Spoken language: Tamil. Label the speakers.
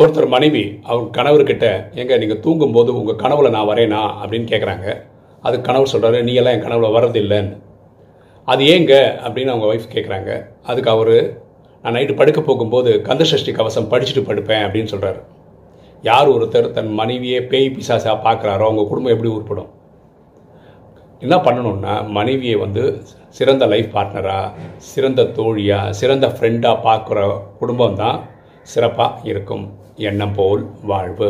Speaker 1: ஒருத்தர் மனைவி அவர் கணவர்கிட்ட எங்க நீங்கள் தூங்கும்போது உங்கள் கனவுல நான் வரேனா? அப்படின்னு கேட்குறாங்க அது கனவு சொல்கிறாரு நீ எல்லாம் என் கனவுல வரதில்லைன்னு அது ஏங்க? அப்படின்னு அவங்க ஒய்ஃப் கேட்குறாங்க அதுக்கு அவர் நான் நைட்டு படுக்க போகும்போது கந்தசஷ்டி கவசம் படிச்சுட்டு படுப்பேன் அப்படின்னு சொல்கிறாரு யார் ஒருத்தர் தன் மனைவியே பேய் பிசாசாக பார்க்குறாரோ அவங்க குடும்பம் எப்படி உருப்படும்? என்ன பண்ணணும்னா மனைவியை வந்து சிறந்த லைஃப் பார்ட்னராக சிறந்த தோழியாக சிறந்த ஃப்ரெண்டாக பார்க்குற குடும்பம் தான் சிறப்பாக இருக்கும் எண்ணம் போல் வாழ்வு.